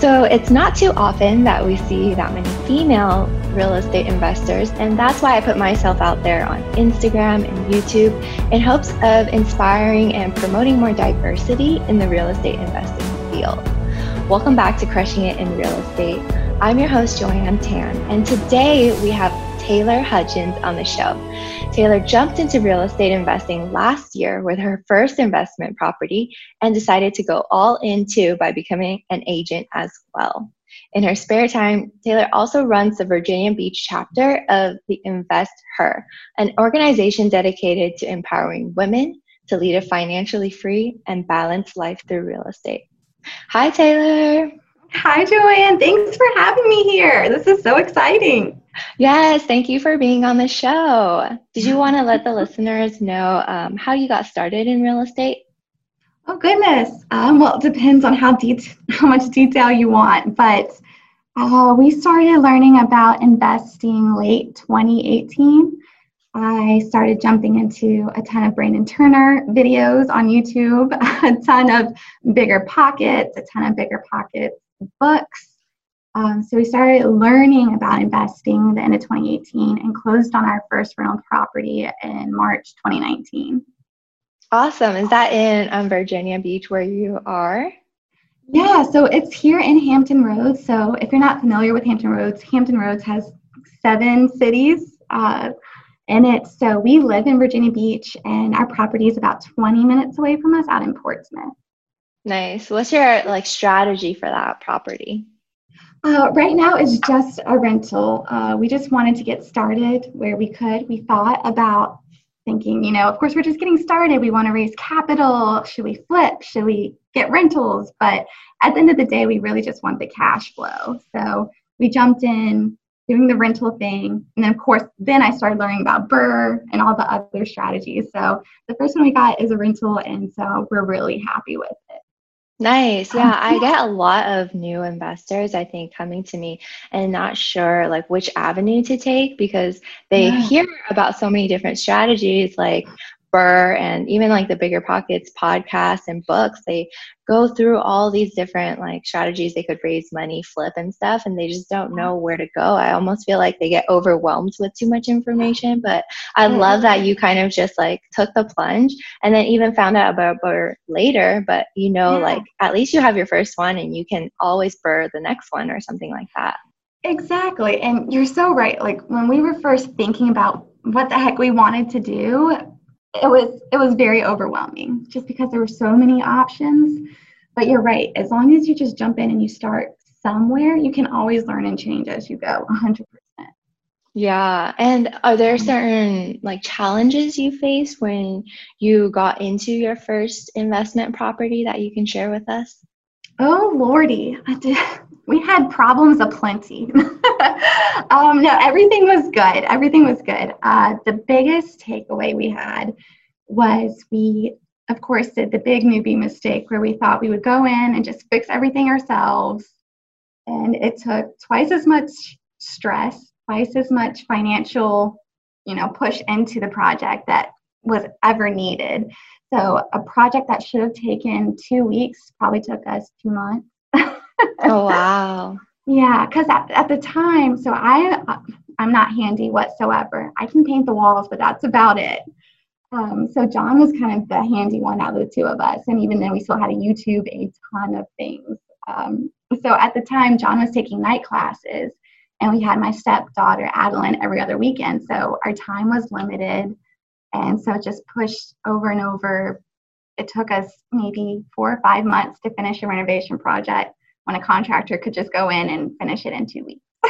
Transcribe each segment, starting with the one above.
So it's not too often that we see that many female real estate investors, and that's why I put myself out there on Instagram and YouTube in hopes of inspiring and promoting more diversity in the real estate investing field. Welcome back to Crushing It in Real Estate. I'm your host, Joanne Tan, and today we have Taylor Hudgens on the show. Taylor jumped into real estate investing last year with her first investment property and decided to go all in too by becoming an agent as well. In her spare time, Taylor also runs the Virginia Beach chapter of the Invest Her, an organization dedicated to empowering women to lead a financially free and balanced life through real estate. Hi, Taylor. Hi, Joanne. Thanks for having me here. This is so exciting. Yes, thank you for being on the show. Did you want to let the listeners know um, how you got started in real estate? Oh goodness. Um, well, it depends on how de- how much detail you want, but uh, we started learning about investing late 2018. I started jumping into a ton of Brandon Turner videos on YouTube, a ton of BiggerPockets, a ton of BiggerPockets books. Um, so we started learning about investing the end of 2018 and closed on our first rental property in March 2019. Awesome. Is that in um, Virginia Beach where you are? Yeah, so it's here in Hampton Roads. So if you're not familiar with Hampton Roads, Hampton Roads has seven cities uh, in it. So we live in Virginia Beach, and our property is about 20 minutes away from us out in Portsmouth. Nice. What's your like strategy for that property? Uh, right now, it's just a rental. Uh, we just wanted to get started where we could. We thought about thinking, you know, of course, we're just getting started. We want to raise capital. Should we flip? Should we get rentals? But at the end of the day, we really just want the cash flow. So we jumped in doing the rental thing. And then, of course, then I started learning about BRRRR and all the other strategies. So the first one we got is a rental. And so we're really happy with it. Nice. Oh, yeah, I get a lot of new investors, I think, coming to me and not sure like which avenue to take because they yeah. hear about so many different strategies like BRRRR and even like the BiggerPockets podcast and books, they go through all these different like strategies they could raise money, flip and stuff, and they just don't know where to go. I almost feel like they get overwhelmed with too much information. But I mm-hmm. love that you kind of just like took the plunge and then even found out about BRRRR later. But you know, yeah. like at least you have your first one and you can always BRRRR the next one or something like that. Exactly. And you're so right. Like when we were first thinking about what the heck we wanted to do, it was it was very overwhelming just because there were so many options. But you're right as long as you just jump in and you start somewhere you can always learn and change as you go 100% yeah and are there certain like challenges you faced when you got into your first investment property that you can share with us? Oh lordy we had problems aplenty um, no, everything was good. Everything was good. Uh, the biggest takeaway we had was we, of course, did the big newbie mistake where we thought we would go in and just fix everything ourselves. And it took twice as much stress, twice as much financial, you know, push into the project that was ever needed. So a project that should have taken two weeks probably took us two months. oh wow yeah, because at, at the time, so I I'm not handy whatsoever. I can paint the walls, but that's about it. Um, so John was kind of the handy one out of the two of us, and even then we still had to YouTube a ton of things. Um, so at the time, John was taking night classes, and we had my stepdaughter Adeline every other weekend. So our time was limited, and so it just pushed over and over. It took us maybe four or five months to finish a renovation project when a contractor could just go in and finish it in two weeks.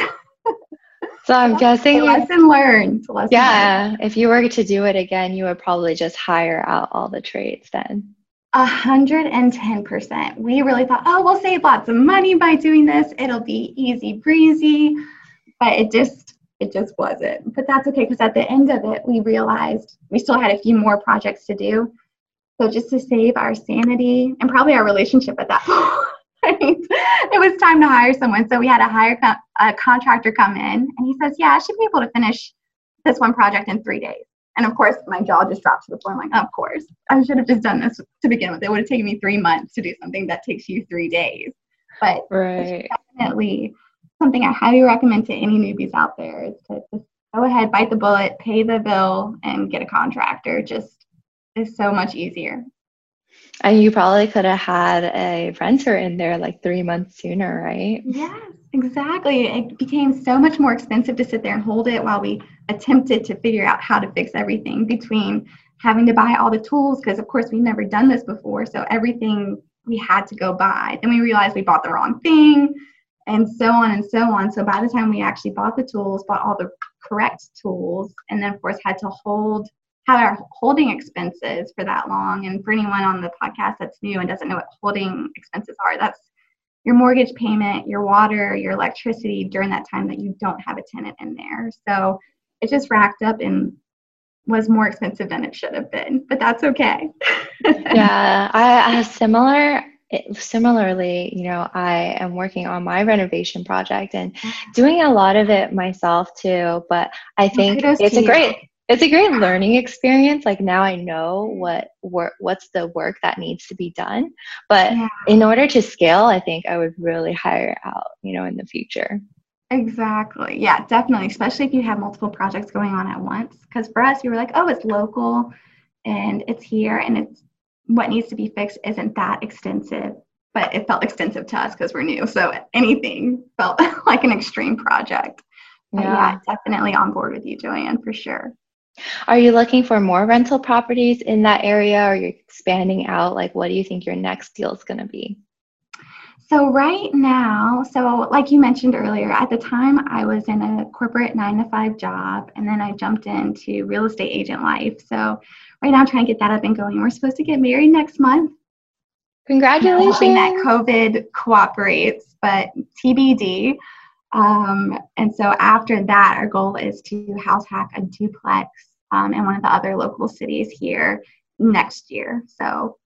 so I'm guessing lesson learned. Lesson yeah, learned. if you were to do it again, you would probably just hire out all the trades then. A hundred and ten percent. We really thought, oh, we'll save lots of money by doing this. It'll be easy breezy, but it just it just wasn't. But that's okay because at the end of it, we realized we still had a few more projects to do. So just to save our sanity and probably our relationship at that point it was time to hire someone. So we had a hire co- a contractor come in, and he says, "Yeah, I should be able to finish this one project in three days." And of course, my jaw just dropped to the floor. I'm like, "Of course, I should have just done this to begin with. It would have taken me three months to do something that takes you three days." But right. definitely something I highly recommend to any newbies out there is to just go ahead, bite the bullet, pay the bill, and get a contractor. Just is so much easier. And you probably could have had a renter in there like three months sooner, right? Yes, exactly. It became so much more expensive to sit there and hold it while we attempted to figure out how to fix everything between having to buy all the tools, because of course we've never done this before. So everything we had to go buy. Then we realized we bought the wrong thing and so on and so on. So by the time we actually bought the tools, bought all the correct tools, and then of course had to hold have our holding expenses for that long. And for anyone on the podcast that's new and doesn't know what holding expenses are, that's your mortgage payment, your water, your electricity during that time that you don't have a tenant in there. So it just racked up and was more expensive than it should have been, but that's okay. yeah, I have similar it, similarly, you know, I am working on my renovation project and doing a lot of it myself too. But I think it's a great it's a great learning experience. Like now I know what work what's the work that needs to be done. But yeah. in order to scale, I think I would really hire out, you know, in the future. Exactly. Yeah, definitely. Especially if you have multiple projects going on at once. Because for us, we were like, oh, it's local and it's here and it's what needs to be fixed isn't that extensive, but it felt extensive to us because we're new. So anything felt like an extreme project. Yeah. yeah, definitely on board with you, Joanne, for sure. Are you looking for more rental properties in that area or you're expanding out? Like, what do you think your next deal is going to be? So, right now, so like you mentioned earlier, at the time I was in a corporate nine to five job and then I jumped into real estate agent life. So, right now I'm trying to get that up and going. We're supposed to get married next month. Congratulations. Hoping that COVID cooperates, but TBD. Um, and so after that, our goal is to house hack a duplex um, in one of the other local cities here next year. So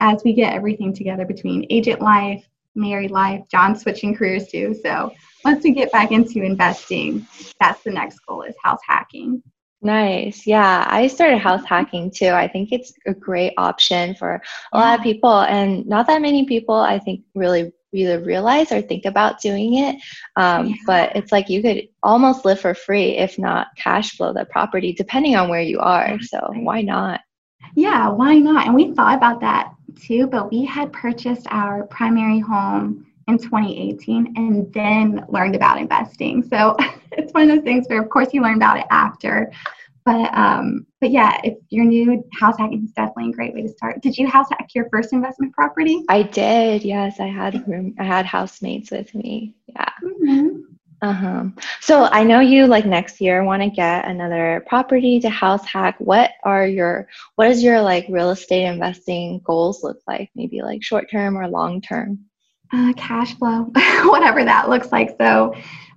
as we get everything together between agent life, married life, John switching careers too. So once we get back into investing, that's the next goal is house hacking. Nice. Yeah, I started house hacking too. I think it's a great option for a lot of people, and not that many people, I think, really either realize or think about doing it. Um, yeah. But it's like you could almost live for free, if not cash flow the property, depending on where you are. So why not? Yeah, why not? And we thought about that too, but we had purchased our primary home in 2018 and then learned about investing. So it's one of those things where, of course, you learn about it after. But um, but yeah, if you're new, house hacking is definitely a great way to start. Did you house hack your first investment property? I did. Yes, I had room. I had housemates with me. Yeah. Mm-hmm. Uh huh. So I know you like next year want to get another property to house hack. What are your what is your like real estate investing goals look like? Maybe like short term or long term? Uh, cash flow, whatever that looks like. So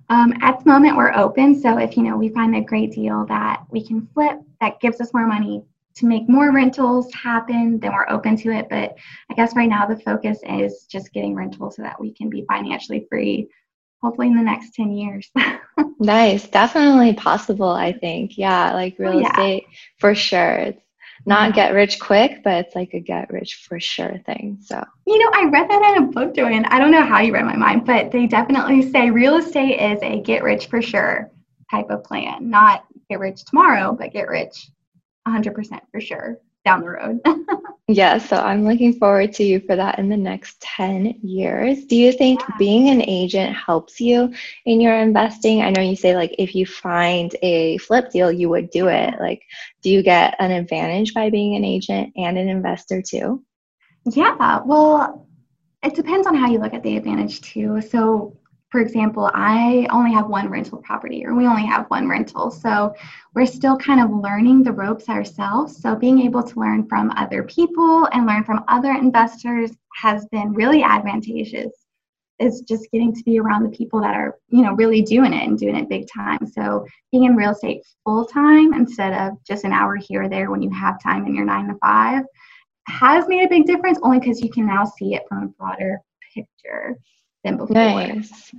um, at the moment, we're open. So if you know we find a great deal that we can flip that gives us more money to make more rentals happen, then we're open to it. But I guess right now the focus is just getting rentals so that we can be financially free. Hopefully in the next 10 years. nice. Definitely possible, I think. Yeah, like real oh, yeah. estate for sure. It's not get rich quick, but it's like a get rich for sure thing. So, you know, I read that in a book, Joanne. I don't know how you read my mind, but they definitely say real estate is a get rich for sure type of plan, not get rich tomorrow, but get rich 100% for sure down the road. yeah, so I'm looking forward to you for that in the next 10 years. Do you think yeah. being an agent helps you in your investing? I know you say like if you find a flip deal, you would do it. Like, do you get an advantage by being an agent and an investor too? Yeah, well, it depends on how you look at the advantage too. So for example, I only have one rental property, or we only have one rental. So we're still kind of learning the ropes ourselves. So being able to learn from other people and learn from other investors has been really advantageous. Is just getting to be around the people that are, you know, really doing it and doing it big time. So being in real estate full time instead of just an hour here or there when you have time in your nine to five has made a big difference only because you can now see it from a broader picture than before. Nice.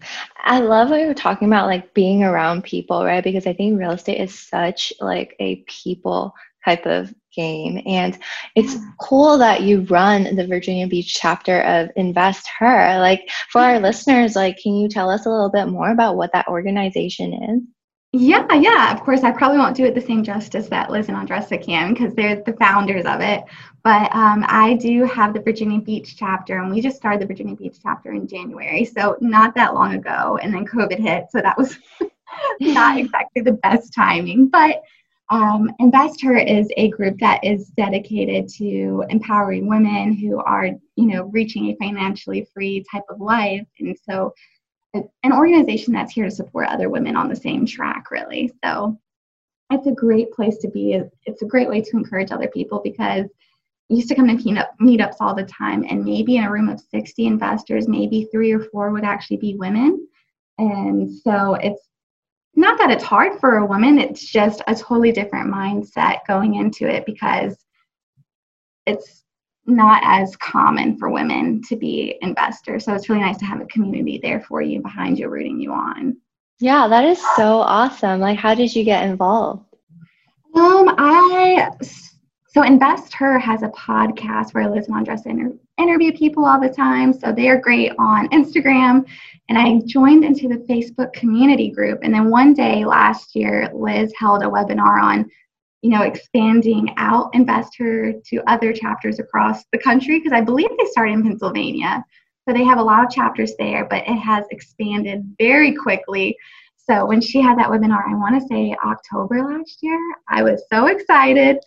I love what you're talking about, like being around people, right? Because I think real estate is such like a people type of game. And it's cool that you run the Virginia Beach chapter of Invest Her. Like for our listeners, like can you tell us a little bit more about what that organization is? Yeah, yeah. Of course, I probably won't do it the same justice that Liz and Andresa can because they're the founders of it. But um, I do have the Virginia Beach chapter, and we just started the Virginia Beach chapter in January, so not that long ago. And then COVID hit, so that was not exactly the best timing. But um, Invest Her is a group that is dedicated to empowering women who are, you know, reaching a financially free type of life, and so an organization that's here to support other women on the same track, really. So it's a great place to be. It's a great way to encourage other people because I used to come to meetups all the time, and maybe in a room of 60 investors, maybe three or four would actually be women. And so it's not that it's hard for a woman, it's just a totally different mindset going into it because it's not as common for women to be investors. So it's really nice to have a community there for you behind you, rooting you on. Yeah, that is so awesome. Like, how did you get involved? Um, I so Invest Her has a podcast where Liz and Andresa inter- interview people all the time. So they are great on Instagram. And I joined into the Facebook community group. And then one day last year, Liz held a webinar on you know, expanding out Invest Her to other chapters across the country because I believe they started in Pennsylvania. So they have a lot of chapters there, but it has expanded very quickly. So when she had that webinar, I want to say October last year, I was so excited.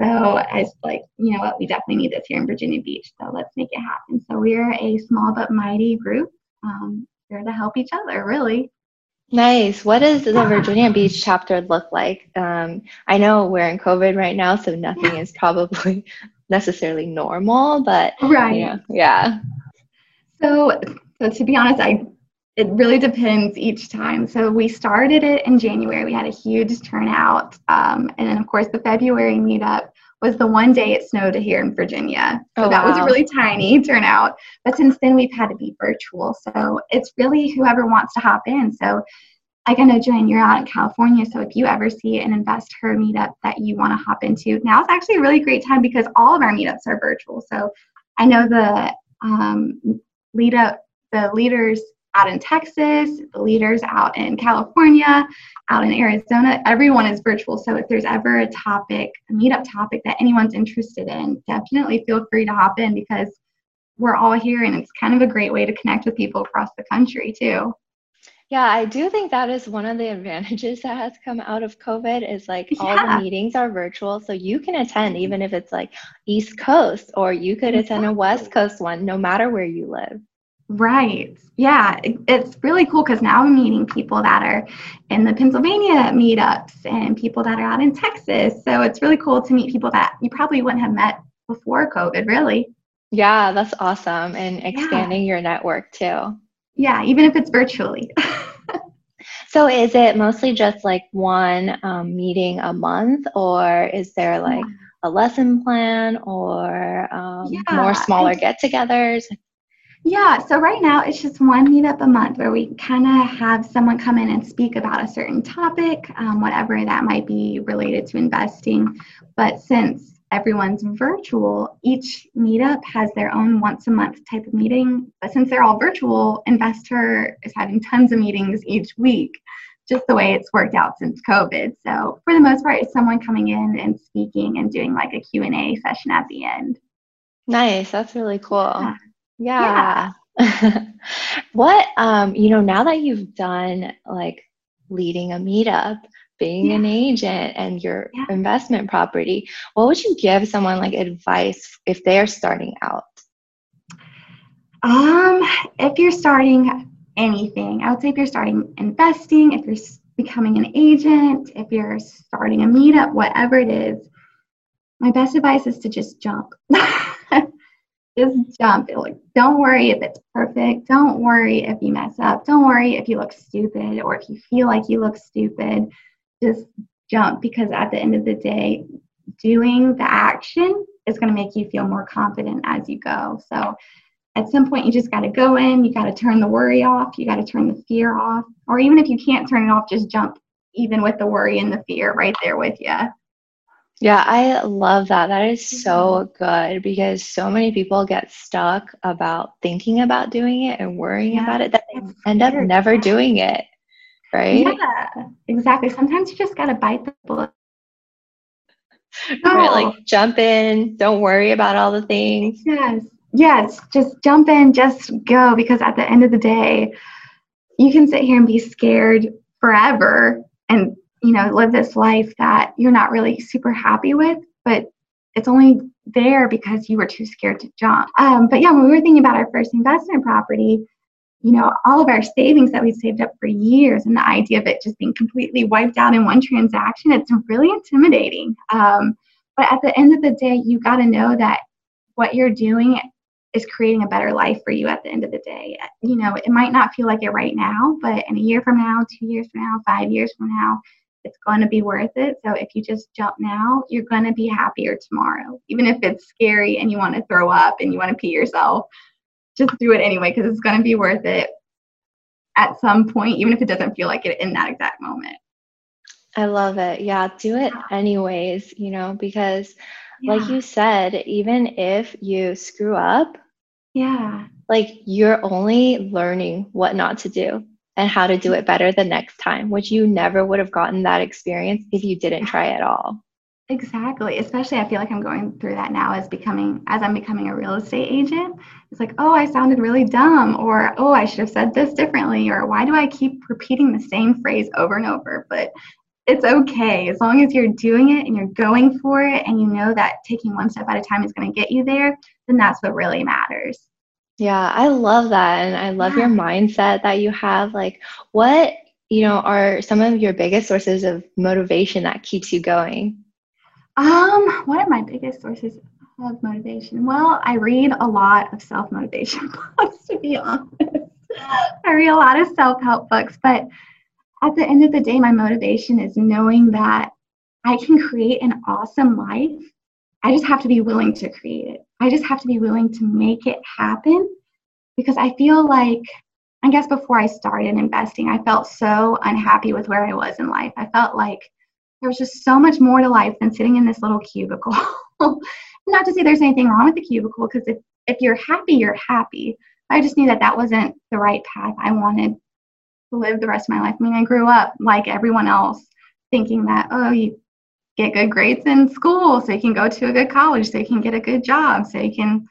So I was like, you know what, we definitely need this here in Virginia Beach. So let's make it happen. So we're a small but mighty group um, here to help each other, really. Nice. What does the Virginia Beach chapter look like? Um, I know we're in COVID right now, so nothing is probably necessarily normal, but right, you know, yeah. So, so to be honest, I it really depends each time. So we started it in January. We had a huge turnout, um, and then of course the February meetup was the one day it snowed here in Virginia. So oh, that wow. was a really tiny turnout. But since then, we've had to be virtual. So it's really whoever wants to hop in. So like I know, Joanne, you're out in California. So if you ever see an Invest Her meetup that you want to hop into, now it's actually a really great time because all of our meetups are virtual. So I know the um, lead up, the leaders out in Texas, the leaders out in California, out in Arizona. Everyone is virtual. So if there's ever a topic, a meetup topic that anyone's interested in, definitely feel free to hop in because we're all here and it's kind of a great way to connect with people across the country too. Yeah, I do think that is one of the advantages that has come out of COVID is like yeah. all the meetings are virtual. So you can attend even if it's like East Coast or you could attend a West Coast one no matter where you live. Right. Yeah, it's really cool because now I'm meeting people that are in the Pennsylvania meetups and people that are out in Texas. So it's really cool to meet people that you probably wouldn't have met before COVID, really. Yeah, that's awesome. And expanding yeah. your network too. Yeah, even if it's virtually. so is it mostly just like one um, meeting a month or is there like yeah. a lesson plan or um, yeah, more smaller get togethers? Yeah, so right now it's just one meetup a month where we kind of have someone come in and speak about a certain topic, um, whatever that might be related to investing. But since everyone's virtual, each meetup has their own once a month type of meeting. But since they're all virtual, Invest Her is having tons of meetings each week, just the way it's worked out since COVID. So for the most part, it's someone coming in and speaking and doing like a Q&A session at the end. Nice, that's really cool. Yeah. Yeah. yeah. what um you know now that you've done like leading a meetup being yeah. an agent and your yeah. investment property what would you give someone like advice if they're starting out um if you're starting anything i would say if you're starting investing if you're becoming an agent if you're starting a meetup whatever it is my best advice is to just jump just jump. Like, don't worry if it's perfect. Don't worry if you mess up. Don't worry if you look stupid or if you feel like you look stupid. Just jump because at the end of the day, doing the action is going to make you feel more confident as you go. So at some point, you just got to go in, you got to turn the worry off, you got to turn the fear off. Or even if you can't turn it off, just jump, even with the worry and the fear right there with you. Yeah, I love that. That is so good because so many people get stuck about thinking about doing it and worrying Yeah, about it that they end up never doing it, right? Yeah, exactly. Sometimes you just gotta bite the bullet. Right, like jump in, don't worry about all the things. Yes. Yes. Just jump in, just go. Because at the end of the day, you can sit here and be scared forever and, you know, live this life that you're not really super happy with, but it's only there because you were too scared to jump. Um, but yeah, when we were thinking about our first investment property, you know, all of our savings that we saved up for years and the idea of it just being completely wiped out in one transaction, it's really intimidating. Um, but at the end of the day, you got to know that what you're doing is creating a better life for you at the end of the day. You know, it might not feel like it right now, but in a year from now, two years from now, five years from now, it's going to be worth it. So if you just jump now, you're going to be happier tomorrow. Even if it's scary and you want to throw up and you want to pee yourself, just do it anyway because it's going to be worth it at some point, even if it doesn't feel like it in that exact moment. I love it. Yeah, do it anyways, you know, because like you said, even if you screw up, yeah. like you're only learning what not to do and how to do it better the next time, which you never would have gotten that experience if you didn't try at all. Exactly. Especially I feel like I'm going through that now as becoming as I'm becoming a real estate agent. It's like, oh, I sounded really dumb or oh, I should have said this differently or why do I keep repeating the same phrase over and over? But it's okay as long as you're doing it and you're going for it and you know that taking one step at a time is going to get you there, then that's what really matters. Yeah, I love that. And I love your mindset that you have. Like, what, you know, are some of your biggest sources of motivation that keeps you going? Um, what are my biggest sources of motivation? Well, I read a lot of self motivation books, to be honest. I read a lot of self help books, but at the end of the day, my motivation is knowing that I can create an awesome life. I just have to be willing to create it. I just have to be willing to make it happen because I feel like, I guess before I started investing, I felt so unhappy with where I was in life. I felt like there was just so much more to life than sitting in this little cubicle. Not to say there's anything wrong with the cubicle, because if, if you're happy, you're happy. I just knew that that wasn't the right path I wanted to live the rest of my life. I mean, I grew up like everyone else, thinking that, oh, you get good grades in school so you can go to a good college, so you can get a good job, so you can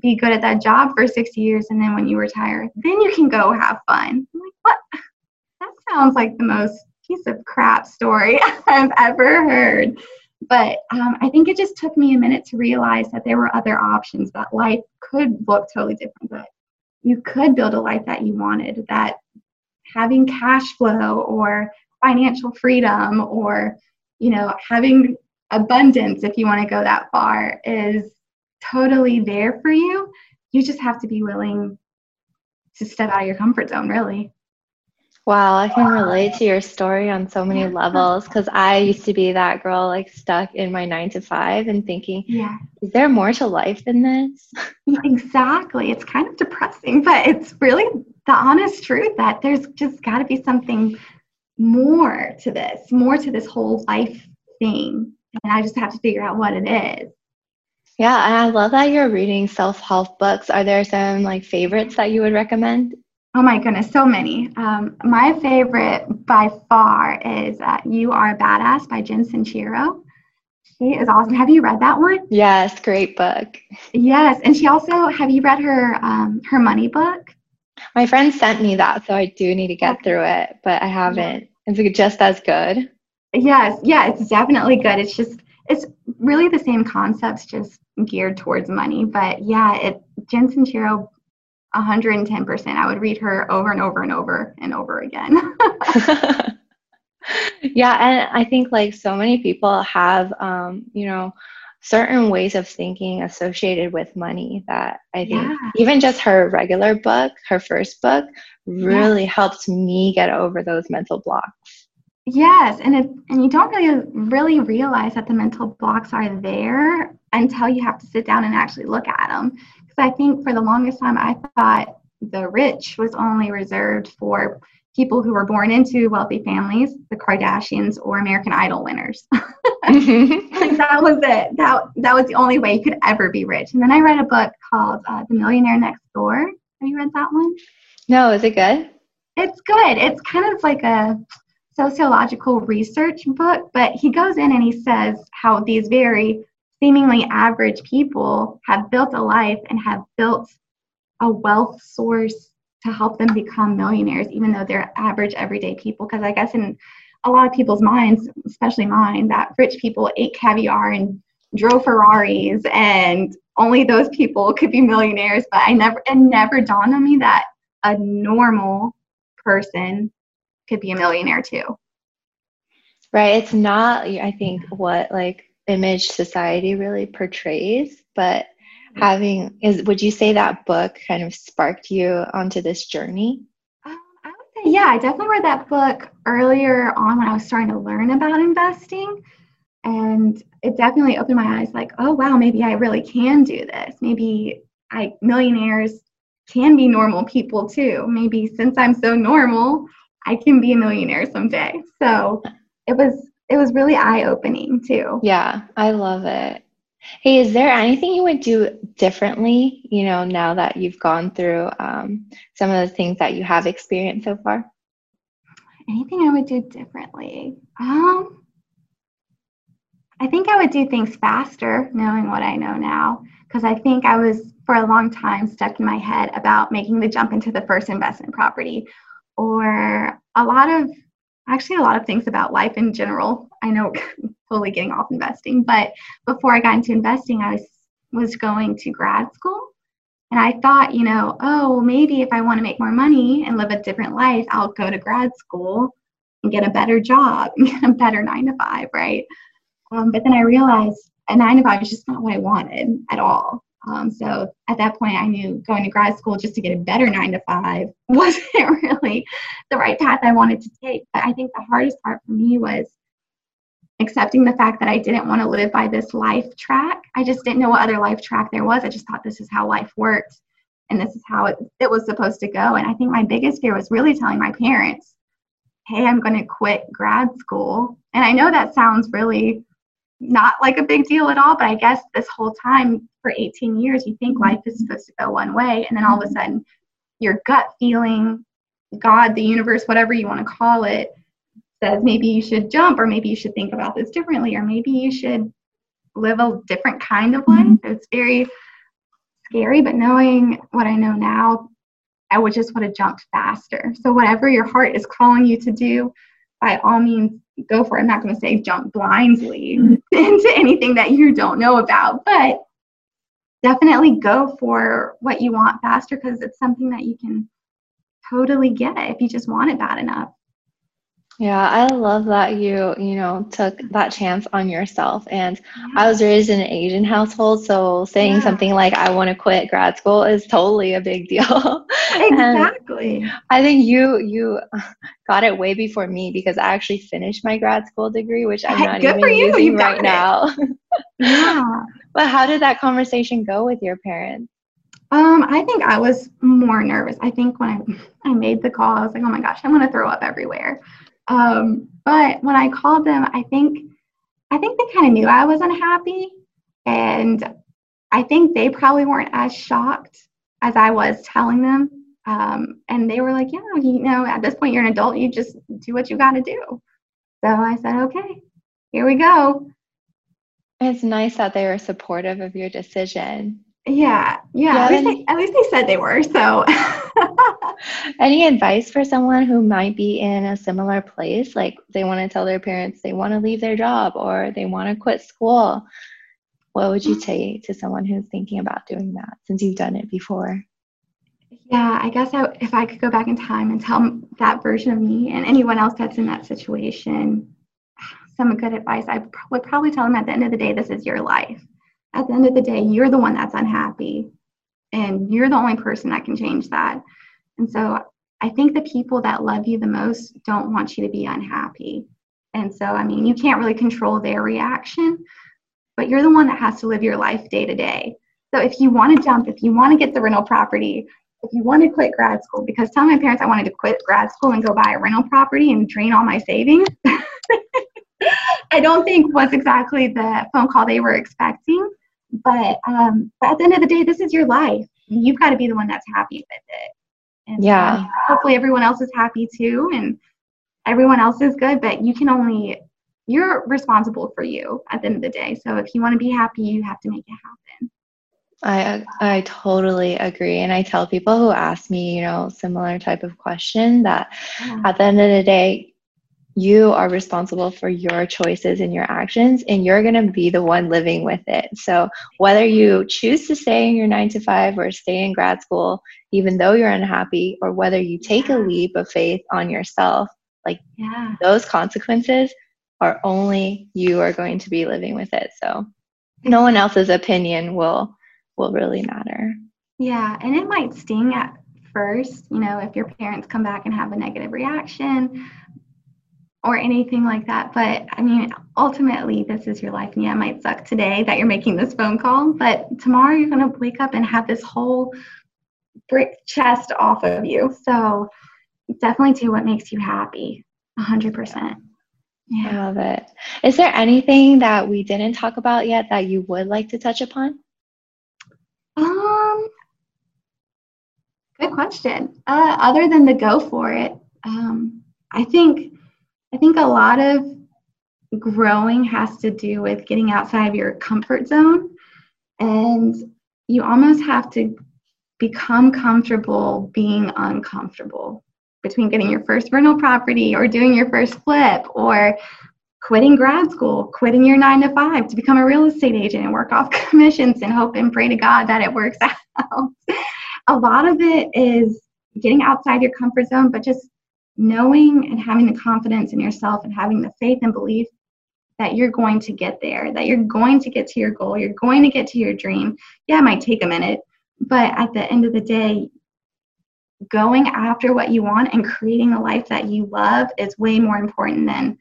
be good at that job for six years, and then when you retire, then you can go have fun. I'm like, what? That sounds like the most piece of crap story I've ever heard. But um, I think it just took me a minute to realize that there were other options, that life could look totally different, that you could build a life that you wanted, that having cash flow or financial freedom or, you know, having abundance, if you want to go that far, is totally there for you. You just have to be willing to step out of your comfort zone, really. Wow, I can relate to your story on so many Yeah. levels because I used to be that girl like stuck in my nine to five and thinking, Yeah. is there more to life than this? Exactly. It's kind of depressing, but it's really the honest truth that there's just got to be something more to this, more to this whole life thing. And I just have to figure out what it is. Yeah, and I love that you're reading self-help books. Are there some like favorites that you would recommend? Oh my goodness, so many. Um, my favorite by far is uh, You Are a Badass by Jen Sincero. She is awesome. Have you read that one? Yes, great book. Yes. And she also, have you read her um, her money book? My friend sent me that, so I do need to get Okay. through it, but I haven't. Is it just as good? Yes, yeah, it's definitely good. It's just it's really the same concepts, just geared towards money. But yeah, it Jen Sincero, 110%. I would read her over and over and over and over again. yeah, and I think like so many people have, um, you know, certain ways of thinking associated with money that I think Yeah. even just her regular book, her first book, really helped me get over those mental blocks. yes, and it and you don't really really realize that the mental blocks are there until you have to sit down and actually look at them. Because I think for the longest time I thought the rich was only reserved for people who were born into wealthy families, the Kardashians or American Idol winners. that was it. That that was the only way you could ever be rich. And then I read a book called uh, The Millionaire Next Door. Have you read that one? No, is it good? It's good. It's kind of like a sociological research book, but he goes in and he says how these very seemingly average people have built a life and have built a wealth source to help them become millionaires, even though they're average everyday people. Because I guess in a lot of people's minds, especially mine, that rich people ate caviar and drove Ferraris and only those people could be millionaires. But I never, it never dawned on me that a normal person could be a millionaire too. Right. It's not, I think, what like image society really portrays, but having is would you say that book kind of sparked you onto this journey? Um, I would say, yeah, I definitely read that book earlier on when I was starting to learn about investing. And it definitely opened my eyes like, oh wow, maybe I really can do this. Maybe I millionaires can be normal people too. Maybe since I'm so normal, I can be a millionaire someday. So it was it was really eye opening too. Yeah, I love it. Hey, is there anything you would do differently, you know, now that you've gone through um, some of the things that you have experienced so far? Anything I would do differently? Um, I think I would do things faster, knowing what I know now, because I think I was for a long time stuck in my head about making the jump into the first investment property or a lot of actually a lot of things about life in general. I know totally getting off investing, but before I got into investing, I was was going to grad school. And I thought, you know, oh, maybe if I want to make more money and live a different life, I'll go to grad school and get a better job and get a better nine to five, right? Um, but then I realized a nine to five is just not what I wanted at all. Um, so at that point, I knew going to grad school just to get a better nine to five wasn't really the right path I wanted to take. But I think the hardest part for me was accepting the fact that I didn't want to live by this life track. I just didn't know what other life track there was. I just thought this is how life worked and this is how it, it was supposed to go. And I think my biggest fear was really telling my parents, hey, I'm going to quit grad school. And I know that sounds really not like a big deal at all, but I guess this whole time for 18 years, you think life is supposed to go one way, and then all of a sudden, your gut feeling, God, the universe, whatever you want to call it, says maybe you should jump, or maybe you should think about this differently, or maybe you should live a different kind of life. Mm-hmm. It's very scary, but knowing what I know now, I would just want to jump faster. So, whatever your heart is calling you to do, by all means, go for it. I'm not going to say jump blindly into anything that you don't know about, but definitely go for what you want faster because it's something that you can totally get if you just want it bad enough. Yeah, I love that you, you know, took that chance on yourself. And yeah. I was raised in an Asian household, so saying yeah. something like I want to quit grad school is totally a big deal. Exactly. I think you you got it way before me because I actually finished my grad school degree, which I'm not Good even using you right now. yeah. But how did that conversation go with your parents? Um, I think I was more nervous. I think when I, I made the call, I was like, oh my gosh, I'm going to throw up everywhere. Um, but when I called them, I think I think they kind of knew I was unhappy, and I think they probably weren't as shocked as I was telling them. Um, and they were like, "Yeah, you know, at this point you're an adult. You just do what you got to do." So I said, "Okay, here we go." It's nice that they were supportive of your decision. Yeah, yeah. yeah at, least they, at least they said they were. So. Any advice for someone who might be in a similar place? Like they want to tell their parents they want to leave their job or they want to quit school. What would you say to someone who's thinking about doing that since you've done it before? Yeah, I guess I, if I could go back in time and tell that version of me and anyone else that's in that situation some good advice, I would probably tell them at the end of the day, this is your life. At the end of the day, you're the one that's unhappy and you're the only person that can change that. And so I think the people that love you the most don't want you to be unhappy. And so, I mean, you can't really control their reaction, but you're the one that has to live your life day to day. So if you want to jump, if you want to get the rental property, if you want to quit grad school, because telling my parents I wanted to quit grad school and go buy a rental property and drain all my savings, I don't think was exactly the phone call they were expecting. But um, but at the end of the day, this is your life. You've got to be the one that's happy with it. And yeah. So hopefully everyone else is happy too, and everyone else is good. But you can only you're responsible for you at the end of the day. So if you want to be happy, you have to make it happen. I I totally agree, and I tell people who ask me, you know, similar type of question that yeah. at the end of the day, you are responsible for your choices and your actions, and you're going to be the one living with it. So whether you choose to stay in your nine to five or stay in grad school, even though you're unhappy, or whether you take a leap of faith on yourself, like yeah. those consequences are only you are going to be living with it. So no one else's opinion will will really matter. Yeah, and it might sting at first, you know, if your parents come back and have a negative reaction or anything like that. But I mean, ultimately, this is your life. And yeah, it might suck today that you're making this phone call, but tomorrow you're going to wake up and have this whole brick chest off of you. So definitely do what makes you happy, 100%. Yeah. I love it. Is there anything that we didn't talk about yet that you would like to touch upon? Um, good question. Uh, other than the go for it, um, I think I think a lot of growing has to do with getting outside of your comfort zone, and you almost have to become comfortable being uncomfortable between getting your first rental property or doing your first flip or quitting grad school, quitting your nine to five to become a real estate agent and work off commissions and hope and pray to God that it works out. a lot of it is getting outside your comfort zone, but just knowing and having the confidence in yourself and having the faith and belief that you're going to get there, that you're going to get to your goal, you're going to get to your dream. Yeah, it might take a minute, but at the end of the day, going after what you want and creating a life that you love is way more important than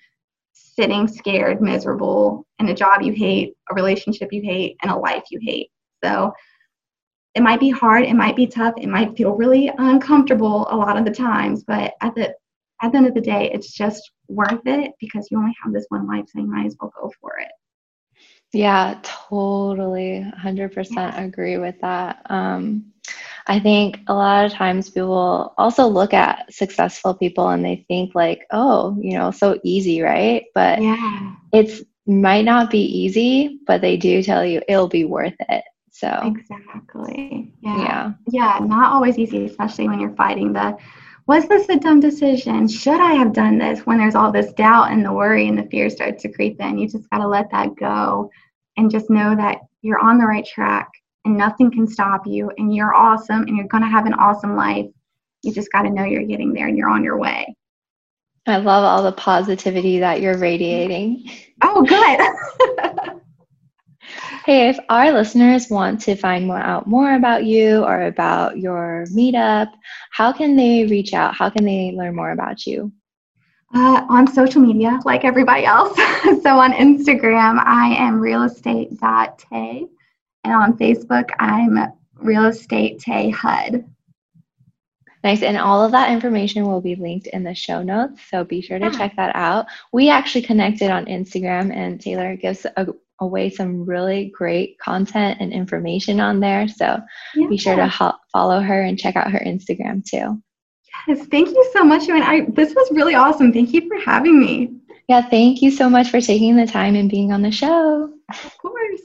sitting scared, miserable in a job you hate, a relationship you hate, and a life you hate. So it might be hard, it might be tough, it might feel really uncomfortable a lot of the times, but at the at the end of the day, it's just worth it because you only have this one life, so you might as well go for it. Yeah, totally. 100% yeah. agree with that. Um, I think a lot of times people also look at successful people and they think like, oh, you know, so easy, right? But yeah. it's might not be easy, but they do tell you it'll be worth it. So exactly. Yeah. Yeah. Yeah. Not always easy, especially when you're fighting the was this a dumb decision? Should I have done this? When there's all this doubt and the worry and the fear starts to creep in, you just got to let that go and just know that you're on the right track and nothing can stop you and you're awesome and you're going to have an awesome life. You just got to know you're getting there and you're on your way. I love all the positivity that you're radiating. Oh, good. hey, if our listeners want to find more out more about you or about your meetup, how can they reach out? How can they learn more about you? Uh, on social media, like everybody else. so on Instagram, I am realestate.tay. And on Facebook, I'm Real Estate Tay HUD. Nice. And all of that information will be linked in the show notes. So be sure to yeah. check that out. We actually connected on Instagram, and Taylor gives a, away some really great content and information on there. So yeah. be sure to ho- follow her and check out her Instagram too. Yes. Thank you so much. I mean, I, this was really awesome. Thank you for having me. Yeah. Thank you so much for taking the time and being on the show. Of course.